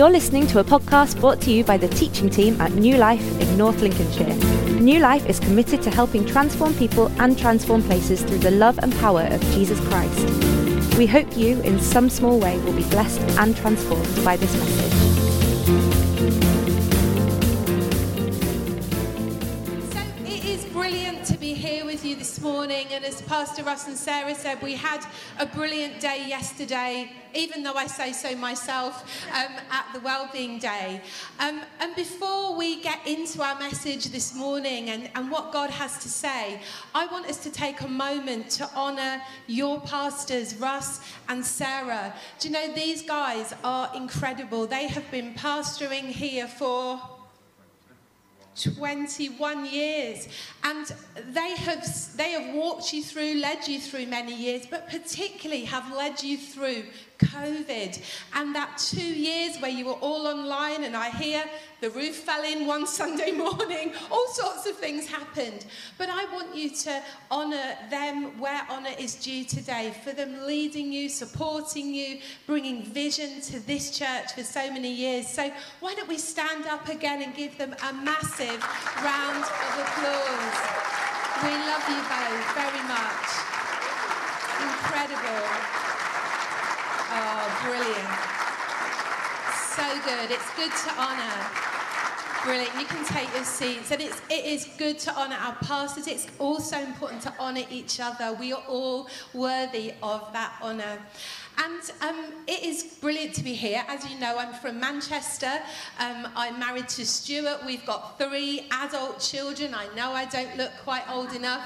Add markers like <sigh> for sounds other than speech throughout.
You're listening to a podcast brought to you by the teaching team at New Life in North Lincolnshire. New Life is committed to helping transform people and transform places through the love and power of Jesus Christ. We hope you, in some small way, will be blessed and transformed by this message. Pastor Russ and Sarah said, we had a brilliant day yesterday, even though I say so myself, um, at the Wellbeing Day. Um, and before we get into our message this morning and, and what God has to say, I want us to take a moment to honour your pastors, Russ and Sarah. Do you know these guys are incredible? They have been pastoring here for 21 years. And they have they have walked you through led you through many years but particularly have led you through covid and that 2 years where you were all online and i hear the roof fell in one <laughs> sunday morning all sorts of things happened. But i want you to honor them where honor is due today for them leading you supporting you bringing vision to this church for so many years. So why don't we stand up again and give them a massive round of applause? We love you both very much. Incredible Oh, brilliant. So good. It's good to honour. Brilliant. You can take your seats. And it's, it is good to honour our pastors. It's also important to honour each other. We are all worthy of that honour. And um, it is brilliant to be here. As you know, I'm from Manchester. Um, I'm married to Stuart. We've got three adult children. I know I don't look quite old enough.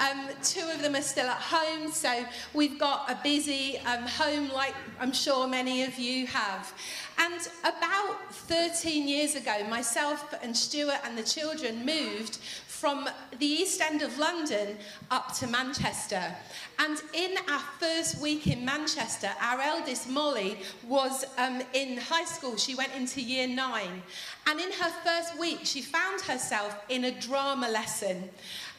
Um, two of them are still at home, so we've got a busy um, home, like I'm sure many of you have. And about 13 years ago, myself and Stuart and the children moved from the East End of London up to Manchester. And in our first week in Manchester, our eldest Molly was um, in high school. She went into year nine. And in her first week, she found herself in a drama lesson.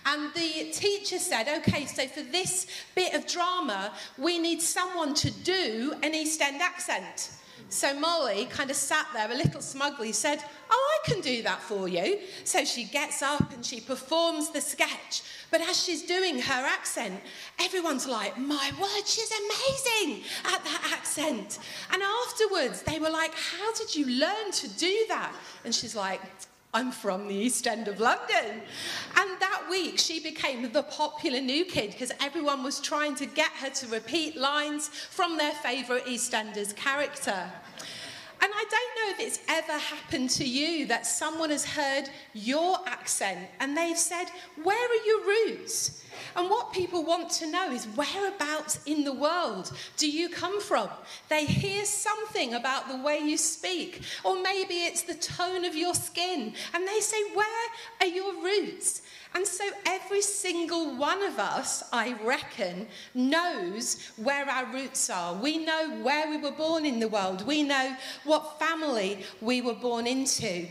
And the teacher said, okay, so for this bit of drama, we need someone to do an East End accent. So Molly kind of sat there a little smugly, said, Oh, I can do that for you. So she gets up and she performs the sketch. But as she's doing her accent, everyone's like, My word, she's amazing at that accent. And afterwards, they were like, How did you learn to do that? And she's like, I'm from the East End of London. And that week, she became the popular new kid because everyone was trying to get her to repeat lines from their favourite EastEnders character. Don't know if it's ever happened to you that someone has heard your accent and they've said, Where are your roots? And what people want to know is whereabouts in the world do you come from? They hear something about the way you speak, or maybe it's the tone of your skin, and they say, Where are your roots? And so every single one of us, I reckon, knows where our roots are. We know where we were born in the world. We know what family we were born into.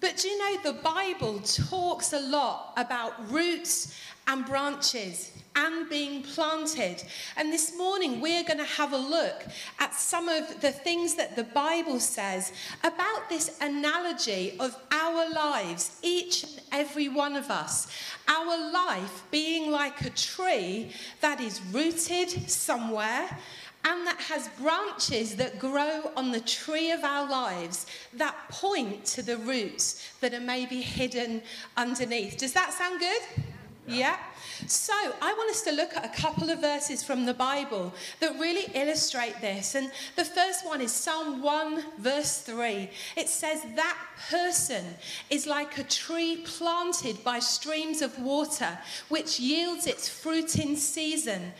But do you know the Bible talks a lot about roots and branches and being planted. And this morning, we're going to have a look at some of the things that the Bible says about this analogy of our lives, each and every one of us. Our life being like a tree that is rooted somewhere and that has branches that grow on the tree of our lives that point to the roots that are maybe hidden underneath. Does that sound good? Yeah? So, I want us to look at a couple of verses from the Bible that really illustrate this. And the first one is Psalm 1, verse 3. It says, That person is like a tree planted by streams of water, which yields its fruit in season,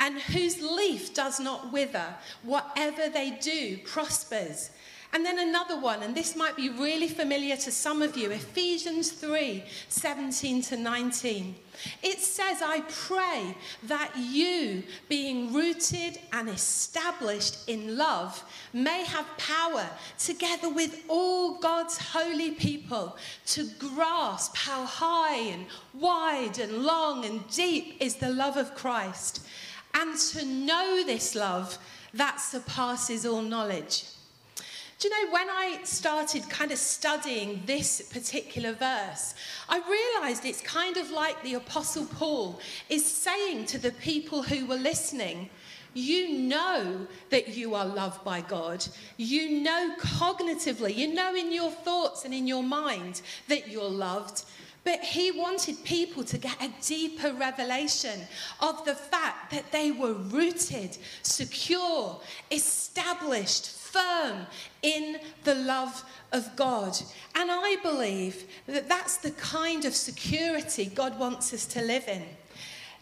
and whose leaf does not wither. Whatever they do prospers. And then another one, and this might be really familiar to some of you Ephesians 3 17 to 19. It says, I pray that you, being rooted and established in love, may have power, together with all God's holy people, to grasp how high and wide and long and deep is the love of Christ, and to know this love that surpasses all knowledge Do you know, when I started kind of studying this particular verse, I realized it's kind of like the Apostle Paul is saying to the people who were listening, you know that you are loved by God. You know cognitively, you know in your thoughts and in your mind that you're loved. But he wanted people to get a deeper revelation of the fact that they were rooted, secure, established, firm in the love of God. And I believe that that's the kind of security God wants us to live in.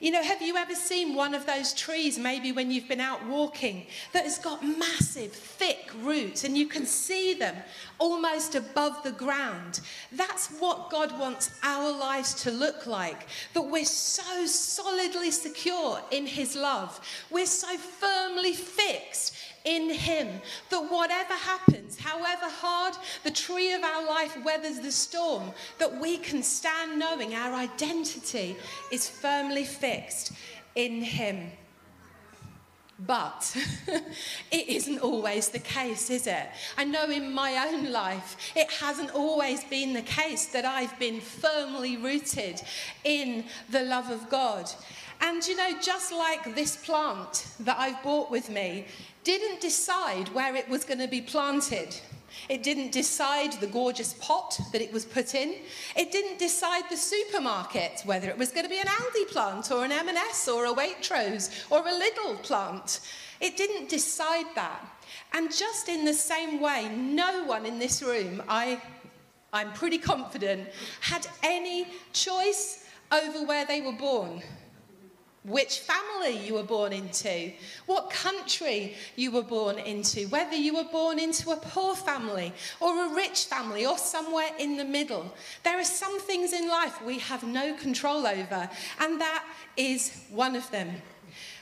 You know, have you ever seen one of those trees, maybe when you've been out walking, that has got massive, thick roots and you can see them almost above the ground? That's what God wants our lives to look like. That we're so solidly secure in His love, we're so firmly fixed in Him. That whatever happens, however hard the tree of our life weathers the storm, that we can stand knowing our identity is firmly fixed in Him. But <laughs> it isn't always the case, is it? I know in my own life, it hasn't always been the case that I've been firmly rooted in the love of God. And you know, just like this plant that I've brought with me, didn't decide where it was going to be planted. It didn't decide the gorgeous pot that it was put in. It didn't decide the supermarket, whether it was going to be an Aldi plant or an M&S or a Waitrose or a Lidl plant. It didn't decide that. And just in the same way, no one in this room, I, I'm pretty confident, had any choice over where they were born which family you were born into, what country you were born into, whether you were born into a poor family or a rich family or somewhere in the middle. There are some things in life we have no control over, and that is one of them.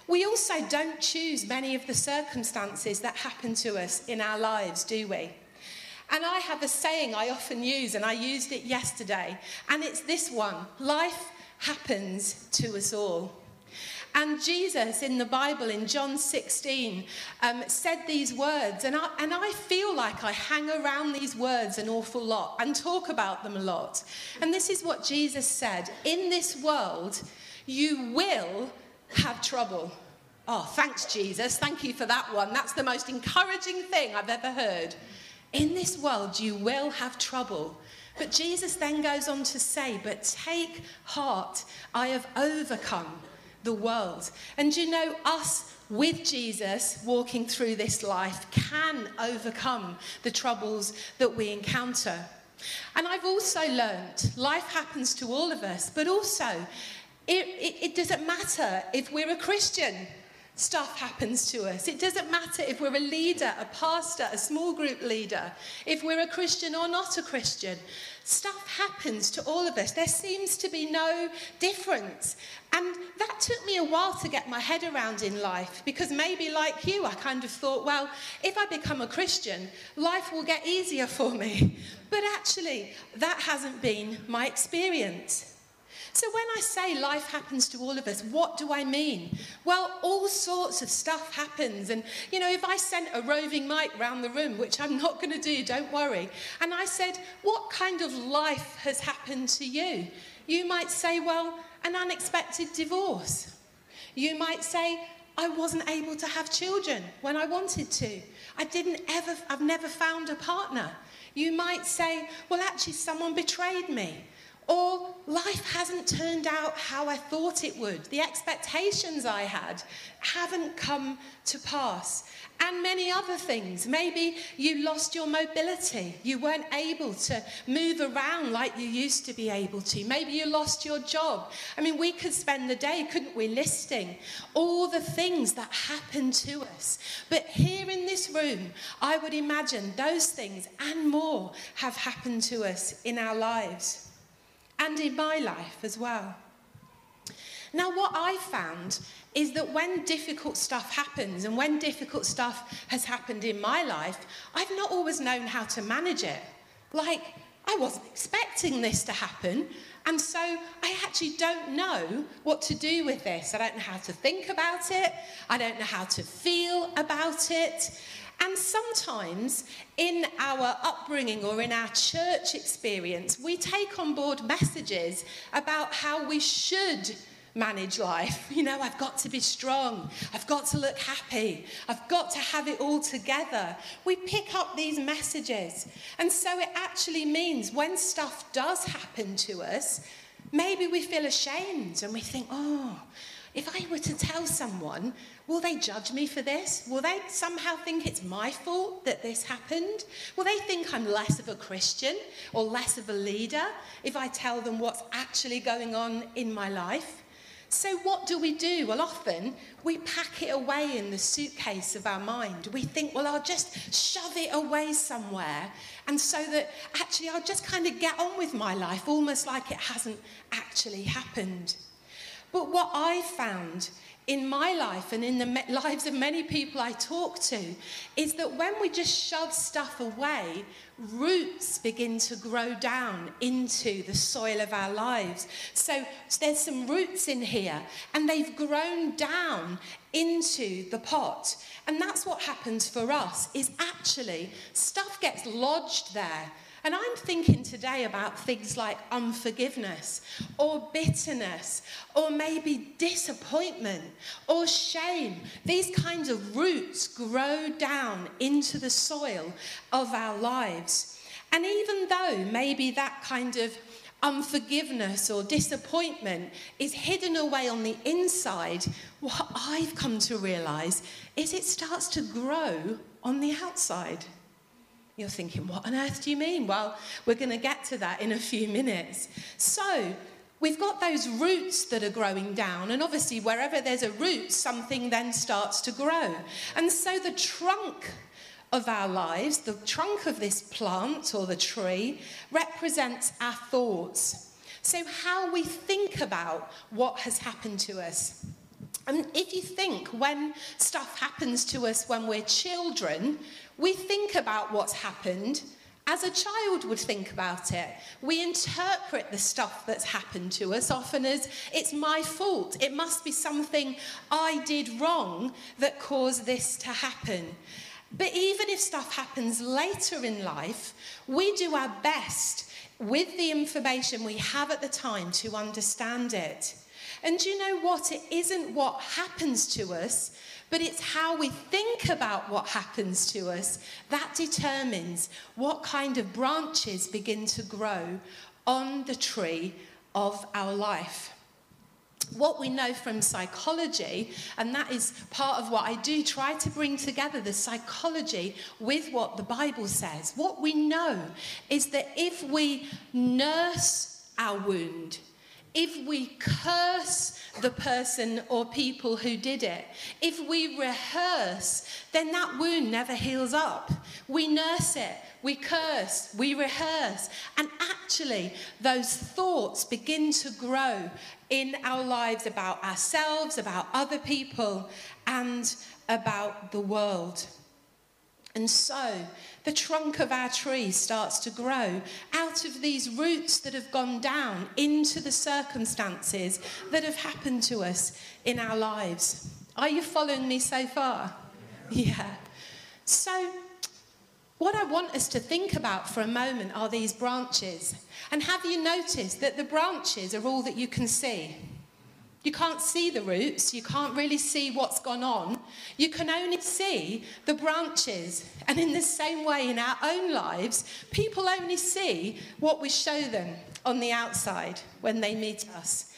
We also don't choose many of the circumstances that happen to us in our lives, do we? And I have a saying I often use, and I used it yesterday, and it's this one life happens to us all. And Jesus in the Bible in John 16 um, said these words, and I, and I feel like I hang around these words an awful lot and talk about them a lot. And this is what Jesus said In this world, you will have trouble. Oh, thanks, Jesus. Thank you for that one. That's the most encouraging thing I've ever heard. In this world, you will have trouble. But Jesus then goes on to say, But take heart, I have overcome the world. And you know, us with Jesus walking through this life can overcome the troubles that we encounter. And I've also learned life happens to all of us, but also it, it, it doesn't matter if we're a Christian stuff happens to us. It doesn't matter if we're a leader, a pastor, a small group leader, if we're a Christian or not a Christian. Stuff happens to all of us. There seems to be no difference. And that took me a while to get my head around in life because maybe, like you, I kind of thought, well, if I become a Christian, life will get easier for me. <laughs> But actually, that hasn't been my experience. So, when I say life happens to all of us, what do I mean? Well, all sorts of stuff happens. And, you know, if I sent a roving mic round the room, which I'm not going to do, don't worry, and I said, What kind of life has happened to you? You might say, Well, an unexpected divorce. You might say, I wasn't able to have children when I wanted to. I didn't ever, I've never found a partner. You might say, Well, actually, someone betrayed me. Or life hasn't turned out how I thought it would. The expectations I had haven't come to pass. And many other things. Maybe you lost your mobility. You weren't able to move around like you used to be able to. Maybe you lost your job. I mean, we could spend the day, couldn't we, listing all the things that happen to us. But here in this room, I would imagine those things and more have happened to us in our lives and in my life as well. Now, what I found is that when difficult stuff happens and when difficult stuff has happened in my life, I've not always known how to manage it. Like, I wasn't expecting this to happen. And so I actually don't know what to do with this. I don't know how to think about it. I don't know how to feel about it. And sometimes in our upbringing or in our church experience, we take on board messages about how we should manage life. <laughs> You know, I've got to be strong. I've got to look happy. I've got to have it all together. We pick up these messages. And so it actually means when stuff does happen to us, maybe we feel ashamed and we think, oh, if I were to tell someone, will they judge me for this? Will they somehow think it's my fault that this happened? Will they think I'm less of a Christian or less of a leader if I tell them what's actually going on in my life? So, what do we do? Well, often we pack it away in the suitcase of our mind. We think, well, I'll just shove it away somewhere. And so that actually I'll just kind of get on with my life, almost like it hasn't actually happened. But what I found in my life and in the lives of many people I talk to is that when we just shove stuff away, roots begin to grow down into the soil of our lives. So there's some roots in here, and they've grown down into the pot. And that's what happens for us is actually stuff gets lodged there and I'm thinking today about things like unforgiveness or bitterness or maybe disappointment or shame. These kinds of roots grow down into the soil of our lives. And even though maybe that kind of unforgiveness or disappointment is hidden away on the inside, what I've come to realize is it starts to grow on the outside. You're thinking, what on earth do you mean? Well, we're going to get to that in a few minutes. So, we've got those roots that are growing down, and obviously, wherever there's a root, something then starts to grow. And so, the trunk of our lives, the trunk of this plant or the tree, represents our thoughts. So, how we think about what has happened to us. And if you think when stuff happens to us when we're children, we think about what's happened as a child would think about it. We interpret the stuff that's happened to us often as it's my fault. It must be something I did wrong that caused this to happen. But even if stuff happens later in life, we do our best with the information we have at the time to understand it. And you know what? It isn't what happens to us, but it's how we think about what happens to us that determines what kind of branches begin to grow on the tree of our life what we know from psychology, and that is part of what I do, try to bring together the psychology with what the Bible says. What we know is that if we nurse our wound, if we curse the person or people who did it, if we rehearse, then that wound never heals up. We nurse it, we curse, we rehearse, and actually, those thoughts begin to grow in our lives about ourselves, about other people, and about the world. And so, the trunk of our tree starts to grow out of these roots that have gone down into the circumstances that have happened to us in our lives. Are you following me so far? <laughs> Yeah. So, what I want us to think about for a moment are these branches. And have you noticed that the branches are all that you can see? You can't see the roots, you can't really see what's gone on. You can only see the branches. And in the same way, in our own lives, people only see what we show them on the outside when they meet us.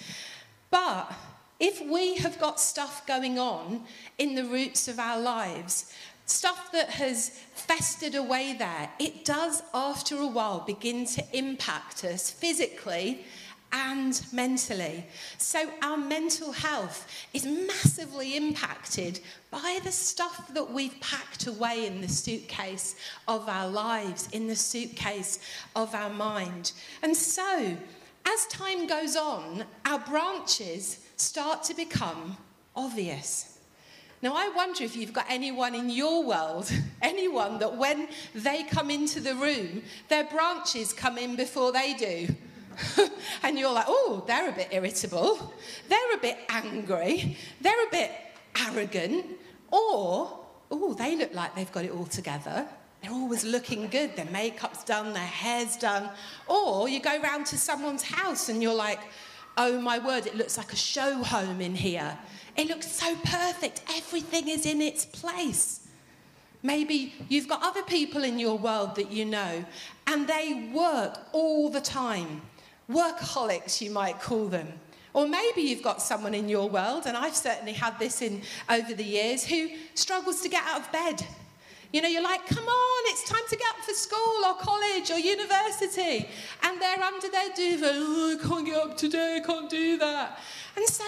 But if we have got stuff going on in the roots of our lives, stuff that has festered away there, it does after a while begin to impact us physically and mentally. So, our mental health is massively impacted by the stuff that we've packed away in the suitcase of our lives, in the suitcase of our mind. And so, as time goes on, our branches start to become obvious. Now, I wonder if you've got anyone in your world, <laughs> anyone that when they come into the room, their branches come in before they do. <laughs> and you're like, oh, they're a bit irritable, they're a bit angry, they're a bit arrogant, or, oh, they look like they've got it all together. They're always looking good, their makeup's done, their hair's done. Or you go round to someone's house and you're like, oh my word, it looks like a show home in here. It looks so perfect, everything is in its place. Maybe you've got other people in your world that you know, and they work all the time. Workaholics, you might call them. Or maybe you've got someone in your world, and I've certainly had this in over the years, who struggles to get out of bed. You know, you're like, come on, it's time to get up for school or college or university. And they're under their duvet, oh, I can't get up today, I can't do that. And so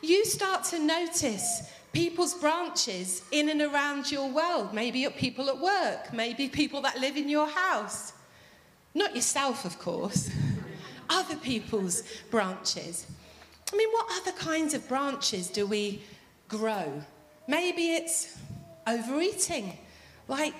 you start to notice people's branches in and around your world. Maybe people at work, maybe people that live in your house. Not yourself, of course, other people's branches. I mean, what other kinds of branches do we grow? Maybe it's overeating, like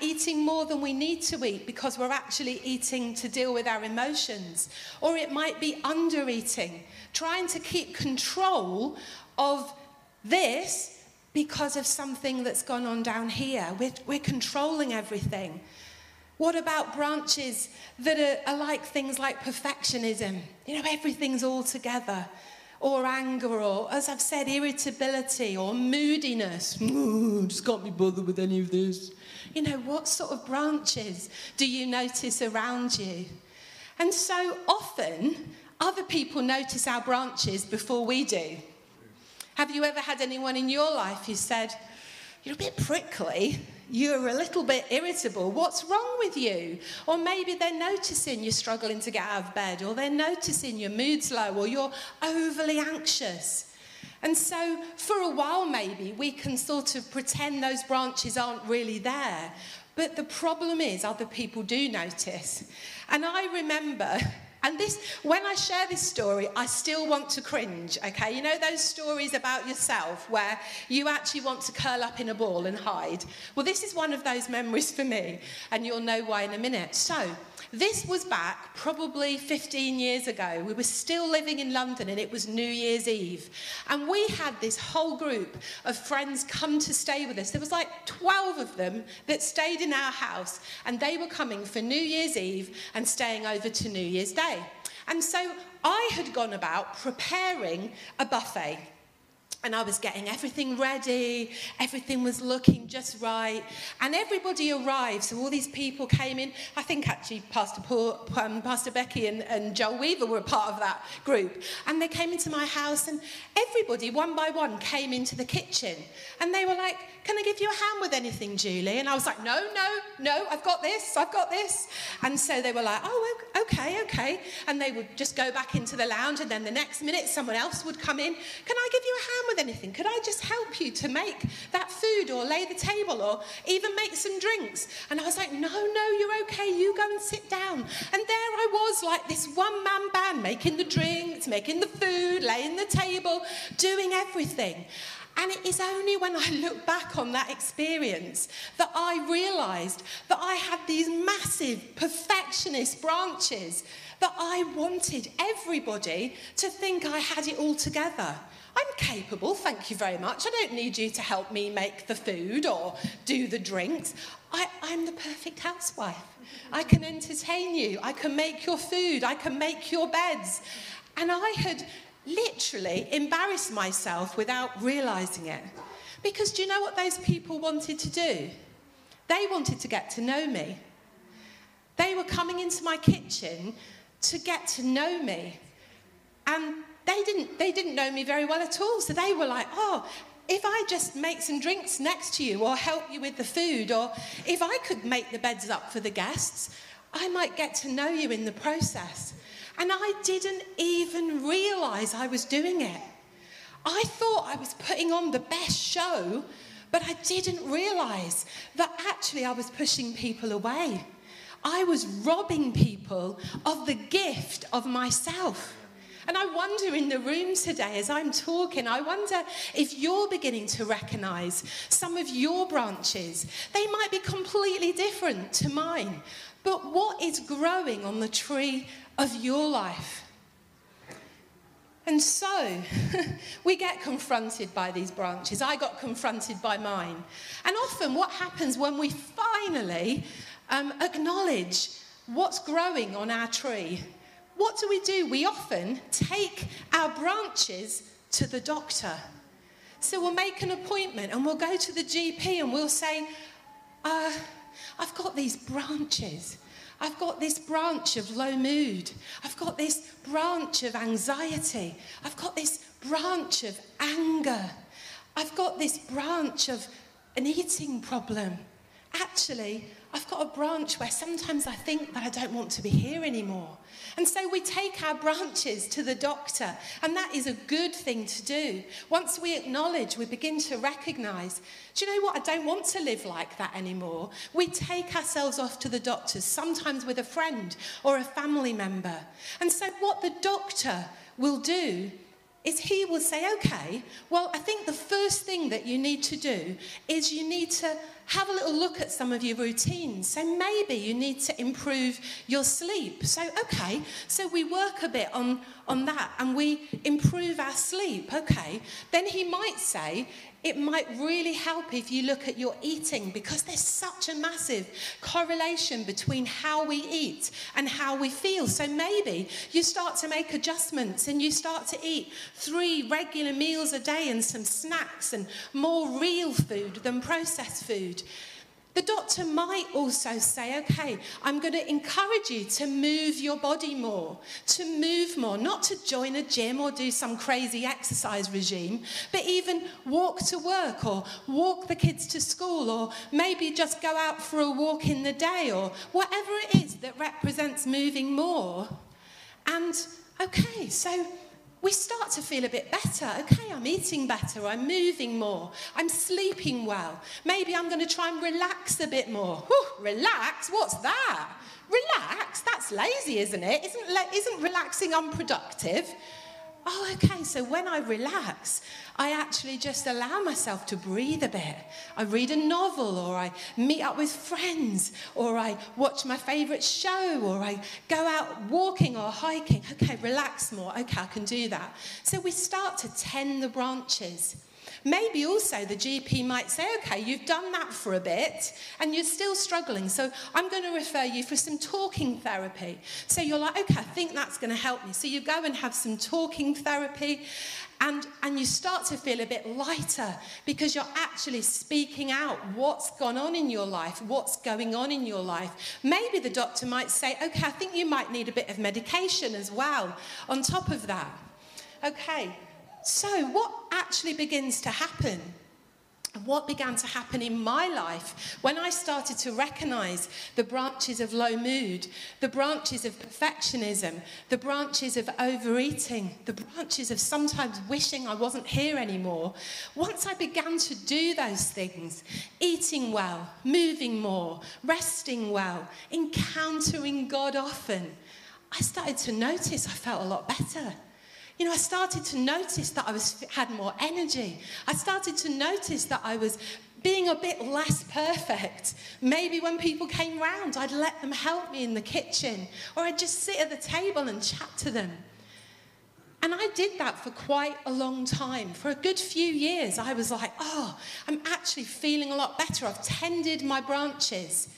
eating more than we need to eat because we're actually eating to deal with our emotions. Or it might be undereating, trying to keep control of this because of something that's gone on down here. We're, we're controlling everything. What about branches that are, are, like things like perfectionism? You know, everything's all together. Or anger, or as I've said, irritability, or moodiness. Ooh, just can't be bothered with any of this. You know, what sort of branches do you notice around you? And so often, other people notice our branches before we do. Have you ever had anyone in your life who said, You're a bit prickly, you're a little bit irritable, what's wrong with you? Or maybe they're noticing you're struggling to get out of bed, or they're noticing your mood's low, or you're overly anxious. And so, for a while, maybe we can sort of pretend those branches aren't really there. But the problem is, other people do notice. And I remember and this, when I share this story, I still want to cringe, okay? You know those stories about yourself where you actually want to curl up in a ball and hide? Well, this is one of those memories for me, and you'll know why in a minute. So, this was back probably 15 years ago. We were still living in London and it was New Year's Eve. And we had this whole group of friends come to stay with us. There was like 12 of them that stayed in our house and they were coming for New Year's Eve and staying over to New Year's Day. And so I had gone about preparing a buffet and I was getting everything ready, everything was looking just right, and everybody arrived. So all these people came in. I think actually Pastor, Paul, um, Pastor Becky and, and Joel Weaver were a part of that group, and they came into my house, and everybody, one by one, came into the kitchen, and they were like, "Can I give you a hand with anything, Julie?" And I was like, "No, no, no, I've got this, I've got this." And so they were like, "Oh, okay, okay," and they would just go back into the lounge, and then the next minute someone else would come in. Can I give you a hand? With anything? Could I just help you to make that food or lay the table or even make some drinks? And I was like, No, no, you're okay. You go and sit down. And there I was, like this one man band, making the drinks, making the food, laying the table, doing everything. And it is only when I look back on that experience that I realized that I had these massive perfectionist branches that I wanted everybody to think I had it all together. I'm capable, thank you very much. I don't need you to help me make the food or do the drinks. I, I'm the perfect housewife. I can entertain you. I can make your food. I can make your beds. And I had literally embarrassed myself without realizing it. Because do you know what those people wanted to do? They wanted to get to know me. They were coming into my kitchen to get to know me. And they didn't, they didn't know me very well at all. So they were like, oh, if I just make some drinks next to you or help you with the food, or if I could make the beds up for the guests, I might get to know you in the process. And I didn't even realize I was doing it. I thought I was putting on the best show, but I didn't realize that actually I was pushing people away. I was robbing people of the gift of myself. And I wonder in the room today, as I'm talking, I wonder if you're beginning to recognize some of your branches. They might be completely different to mine, but what is growing on the tree of your life? And so <laughs> we get confronted by these branches. I got confronted by mine. And often, what happens when we finally um, acknowledge what's growing on our tree? What do we do? We often take our branches to the doctor. So we'll make an appointment and we'll go to the GP and we'll say, uh, I've got these branches. I've got this branch of low mood. I've got this branch of anxiety. I've got this branch of anger. I've got this branch of an eating problem. Actually, I've got a branch where sometimes I think that I don't want to be here anymore. And so we take our branches to the doctor, and that is a good thing to do. Once we acknowledge, we begin to recognize, do you know what? I don't want to live like that anymore. We take ourselves off to the doctors, sometimes with a friend or a family member. And so, what the doctor will do is he will say, okay, well, I think the first thing that you need to do is you need to have a little look at some of your routines. So maybe you need to improve your sleep. So, okay, so we work a bit on, on that and we improve our sleep. Okay, then he might say, it might really help if you look at your eating because there's such a massive correlation between how we eat and how we feel. So maybe you start to make adjustments and you start to eat three regular meals a day and some snacks and more real food than processed food. The doctor might also say, okay, I'm going to encourage you to move your body more, to move more, not to join a gym or do some crazy exercise regime, but even walk to work or walk the kids to school or maybe just go out for a walk in the day or whatever it is that represents moving more. And okay, so we start to feel a bit better. Okay, I'm eating better, I'm moving more, I'm sleeping well. Maybe I'm going to try and relax a bit more. Whew, relax? What's that? Relax? That's lazy, isn't it? Isn't, isn't relaxing unproductive? Oh, okay, so when I relax, I actually just allow myself to breathe a bit. I read a novel, or I meet up with friends, or I watch my favourite show, or I go out walking or hiking. Okay, relax more. Okay, I can do that. So we start to tend the branches. Maybe also the GP might say, okay, you've done that for a bit and you're still struggling, so I'm going to refer you for some talking therapy. So you're like, okay, I think that's going to help me. So you go and have some talking therapy and, and you start to feel a bit lighter because you're actually speaking out what's gone on in your life, what's going on in your life. Maybe the doctor might say, okay, I think you might need a bit of medication as well on top of that. Okay, so, what actually begins to happen? what began to happen in my life when I started to recognize the branches of low mood, the branches of perfectionism, the branches of overeating, the branches of sometimes wishing I wasn't here anymore. Once I began to do those things, eating well, moving more, resting well, encountering God often, I started to notice I felt a lot better you know, I started to notice that I was, had more energy. I started to notice that I was being a bit less perfect. Maybe when people came round, I'd let them help me in the kitchen, or I'd just sit at the table and chat to them. And I did that for quite a long time. For a good few years, I was like, oh, I'm actually feeling a lot better. I've tended my branches.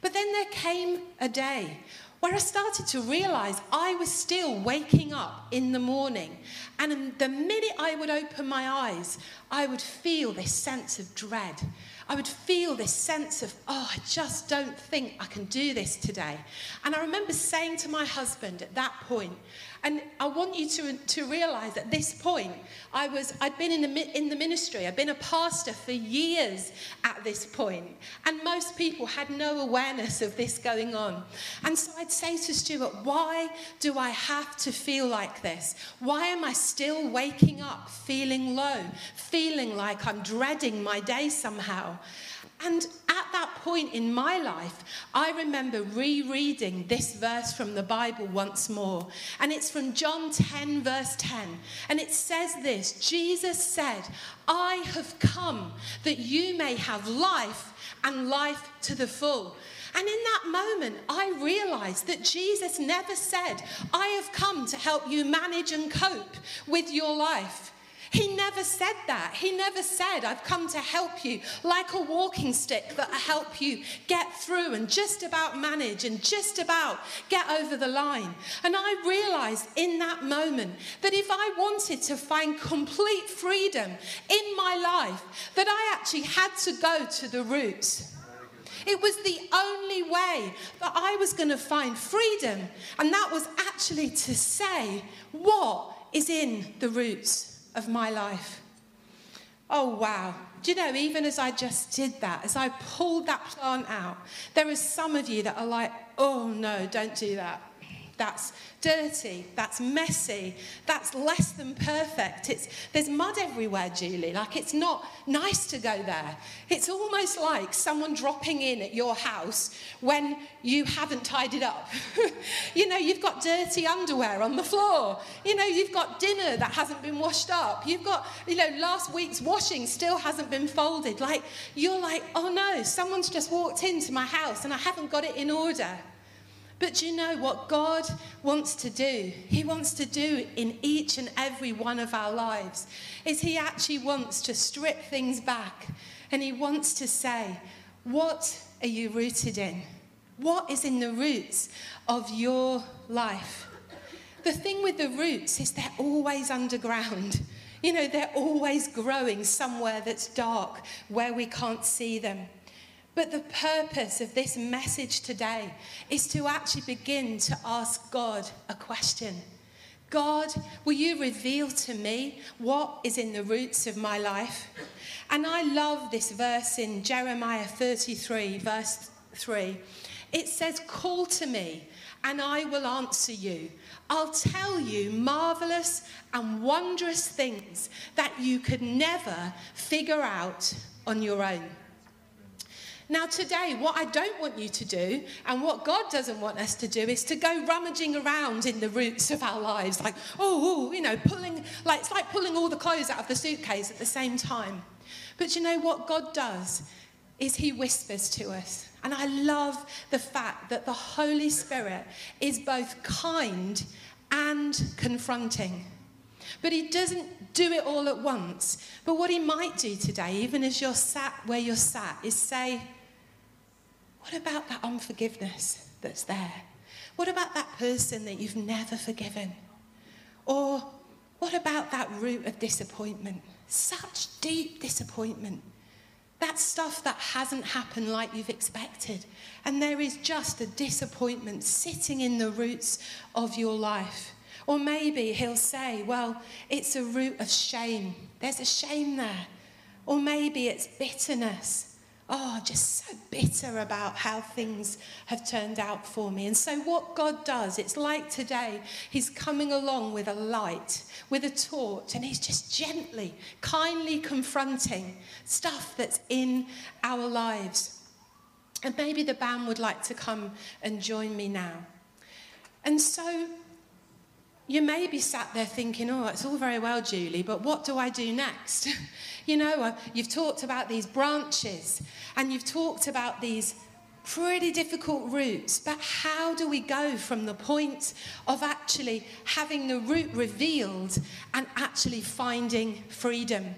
But then there came a day where I started to realize I was still waking up in the morning. And the minute I would open my eyes, I would feel this sense of dread. I would feel this sense of, oh, I just don't think I can do this today. And I remember saying to my husband at that point, and I want you to, to realize at this point, I was, I'd been in the, in the ministry, I'd been a pastor for years at this point, and most people had no awareness of this going on. And so I'd say to Stuart, why do I have to feel like this? Why am I still waking up feeling low, feeling like I'm dreading my day somehow? And at that point in my life, I remember rereading this verse from the Bible once more. And it's from John 10, verse 10. And it says this Jesus said, I have come that you may have life and life to the full. And in that moment, I realized that Jesus never said, I have come to help you manage and cope with your life. He never said that. He never said, I've come to help you like a walking stick that will help you get through and just about manage and just about get over the line. And I realized in that moment that if I wanted to find complete freedom in my life, that I actually had to go to the roots. It was the only way that I was going to find freedom. And that was actually to say, what is in the roots? Of my life. Oh, wow. Do you know, even as I just did that, as I pulled that plant out, there are some of you that are like, oh, no, don't do that. That's dirty, that's messy, that's less than perfect. It's, there's mud everywhere, Julie. Like, it's not nice to go there. It's almost like someone dropping in at your house when you haven't tidied up. <laughs> you know, you've got dirty underwear on the floor. You know, you've got dinner that hasn't been washed up. You've got, you know, last week's washing still hasn't been folded. Like, you're like, oh no, someone's just walked into my house and I haven't got it in order. But you know what God wants to do? He wants to do in each and every one of our lives is he actually wants to strip things back and he wants to say, what are you rooted in? What is in the roots of your life? The thing with the roots is they're always underground. You know, they're always growing somewhere that's dark where we can't see them. But the purpose of this message today is to actually begin to ask God a question. God, will you reveal to me what is in the roots of my life? And I love this verse in Jeremiah 33, verse 3. It says, Call to me, and I will answer you. I'll tell you marvelous and wondrous things that you could never figure out on your own. Now, today, what I don't want you to do, and what God doesn't want us to do, is to go rummaging around in the roots of our lives, like, oh, you know, pulling, like, it's like pulling all the clothes out of the suitcase at the same time. But you know what God does? Is He whispers to us. And I love the fact that the Holy Spirit is both kind and confronting. But he doesn't do it all at once. But what he might do today, even as you're sat where you're sat, is say, what about that unforgiveness that's there? What about that person that you've never forgiven? Or what about that root of disappointment? Such deep disappointment. That stuff that hasn't happened like you've expected. And there is just a disappointment sitting in the roots of your life. Or maybe he'll say, well, it's a root of shame. There's a shame there. Or maybe it's bitterness oh, just so bitter about how things have turned out for me. And so, what God does, it's like today, He's coming along with a light, with a torch, and He's just gently, kindly confronting stuff that's in our lives. And maybe the band would like to come and join me now. And so, you may be sat there thinking, oh, it's all very well, Julie, but what do I do next? <laughs> you know, uh, you've talked about these branches and you've talked about these pretty difficult roots, but how do we go from the point of actually having the root revealed and actually finding freedom?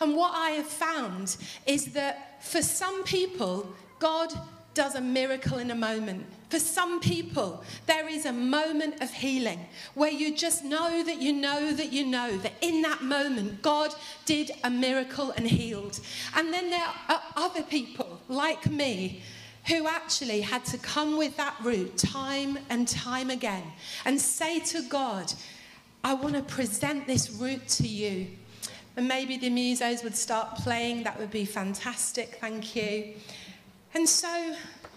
And what I have found is that for some people, God does a miracle in a moment. For some people, there is a moment of healing where you just know that you know that you know that in that moment, God did a miracle and healed. And then there are other people like me who actually had to come with that root time and time again and say to God, I want to present this root to you. And maybe the musos would start playing. That would be fantastic. Thank you. And so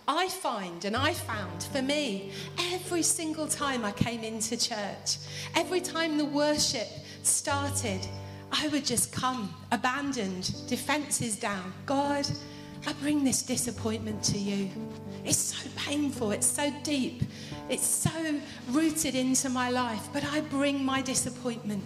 I find and I found for me, every single time I came into church, every time the worship started, I would just come abandoned, defenses down. God, I bring this disappointment to you. It's so painful, it's so deep, it's so rooted into my life, but I bring my disappointment.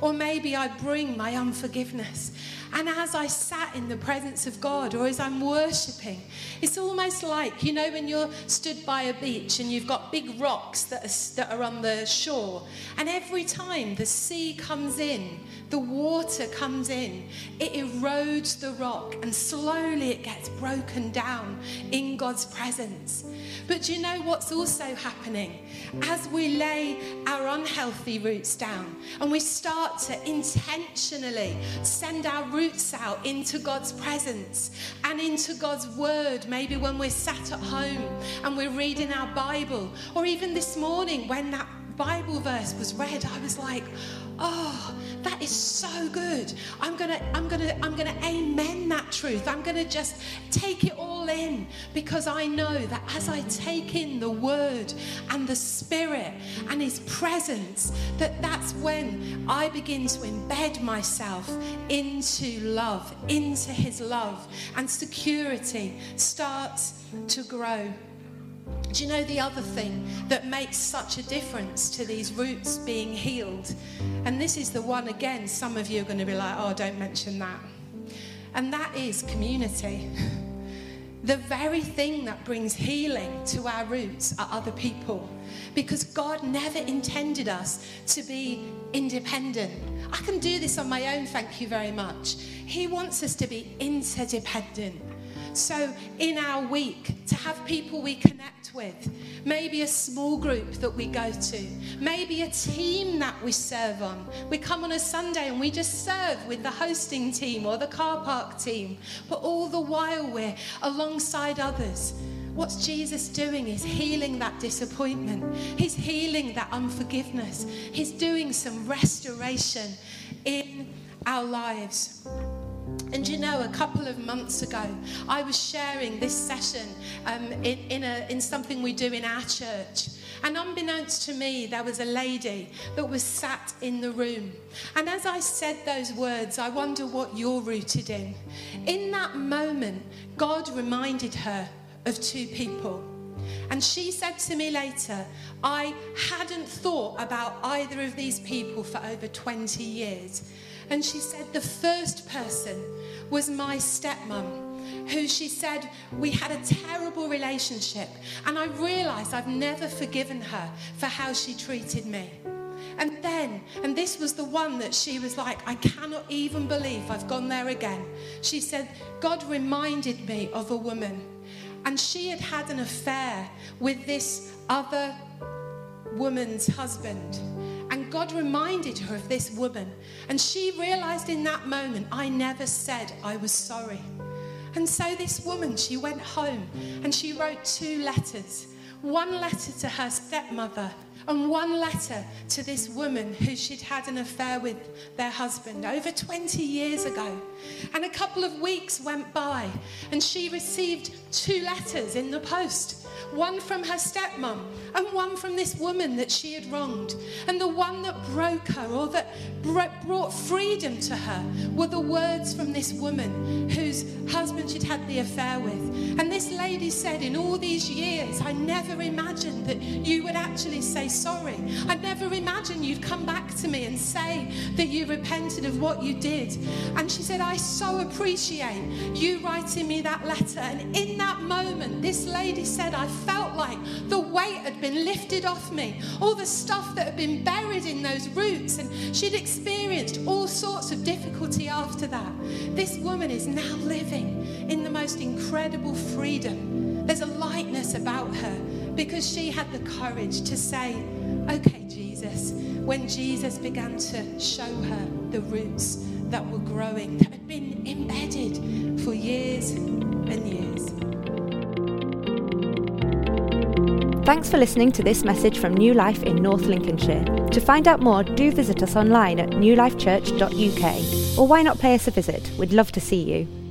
Or maybe I bring my unforgiveness. And as I sat in the presence of God or as I'm worshipping, it's almost like, you know, when you're stood by a beach and you've got big rocks that are, that are on the shore. And every time the sea comes in, the water comes in, it erodes the rock and slowly it gets broken down in God's presence. But you know what's also happening? As we lay our unhealthy roots down and we start to intentionally send our roots out into God's presence and into God's word, maybe when we're sat at home and we're reading our Bible, or even this morning when that Bible verse was read, I was like, oh, that is so good. I'm gonna, I'm gonna, I'm gonna amen that truth. I'm gonna just take it all in because I know that as I take in the word and the spirit and his presence, that that's when I begin to embed myself into love, into his love, and security starts to grow. Do you know the other thing that makes such a difference to these roots being healed? And this is the one, again, some of you are going to be like, oh, don't mention that. And that is community. The very thing that brings healing to our roots are other people. Because God never intended us to be independent. I can do this on my own, thank you very much. He wants us to be interdependent. So, in our week, to have people we connect with, maybe a small group that we go to, maybe a team that we serve on. We come on a Sunday and we just serve with the hosting team or the car park team, but all the while we're alongside others. What's Jesus doing is healing that disappointment. He's healing that unforgiveness. He's doing some restoration in our lives. And you know, a couple of months ago, I was sharing this session um, in, in, a, in something we do in our church. And unbeknownst to me, there was a lady that was sat in the room. And as I said those words, I wonder what you're rooted in. In that moment, God reminded her of two people. And she said to me later, I hadn't thought about either of these people for over 20 years. And she said the first person was my stepmom, who she said we had a terrible relationship. And I realized I've never forgiven her for how she treated me. And then, and this was the one that she was like, I cannot even believe I've gone there again. She said, God reminded me of a woman. And she had had an affair with this other woman's husband. God reminded her of this woman. And she realized in that moment, I never said I was sorry. And so this woman, she went home and she wrote two letters one letter to her stepmother and one letter to this woman who she'd had an affair with their husband over 20 years ago. And a couple of weeks went by and she received two letters in the post one from her stepmom and one from this woman that she had wronged. And the one that broke her or that brought freedom to her were the words from this woman whose husband she'd had the affair with. And this lady said, In all these years, I never imagined that you would actually say sorry. I never imagined you'd come back to me and say that you repented of what you did. And she said, I so appreciate you writing me that letter. And in that moment, this lady said, I felt like the weight had been lifted off me, all the stuff that had been buried in those roots. And she'd experienced all sorts of difficulty after that. This woman is now living in the most incredible freedom. There's a lightness about her because she had the courage to say, Okay, Jesus, when Jesus began to show her the roots that were growing, that had been embedded for years and years. Thanks for listening to this message from New Life in North Lincolnshire. To find out more, do visit us online at newlifechurch.uk. Or why not pay us a visit? We'd love to see you.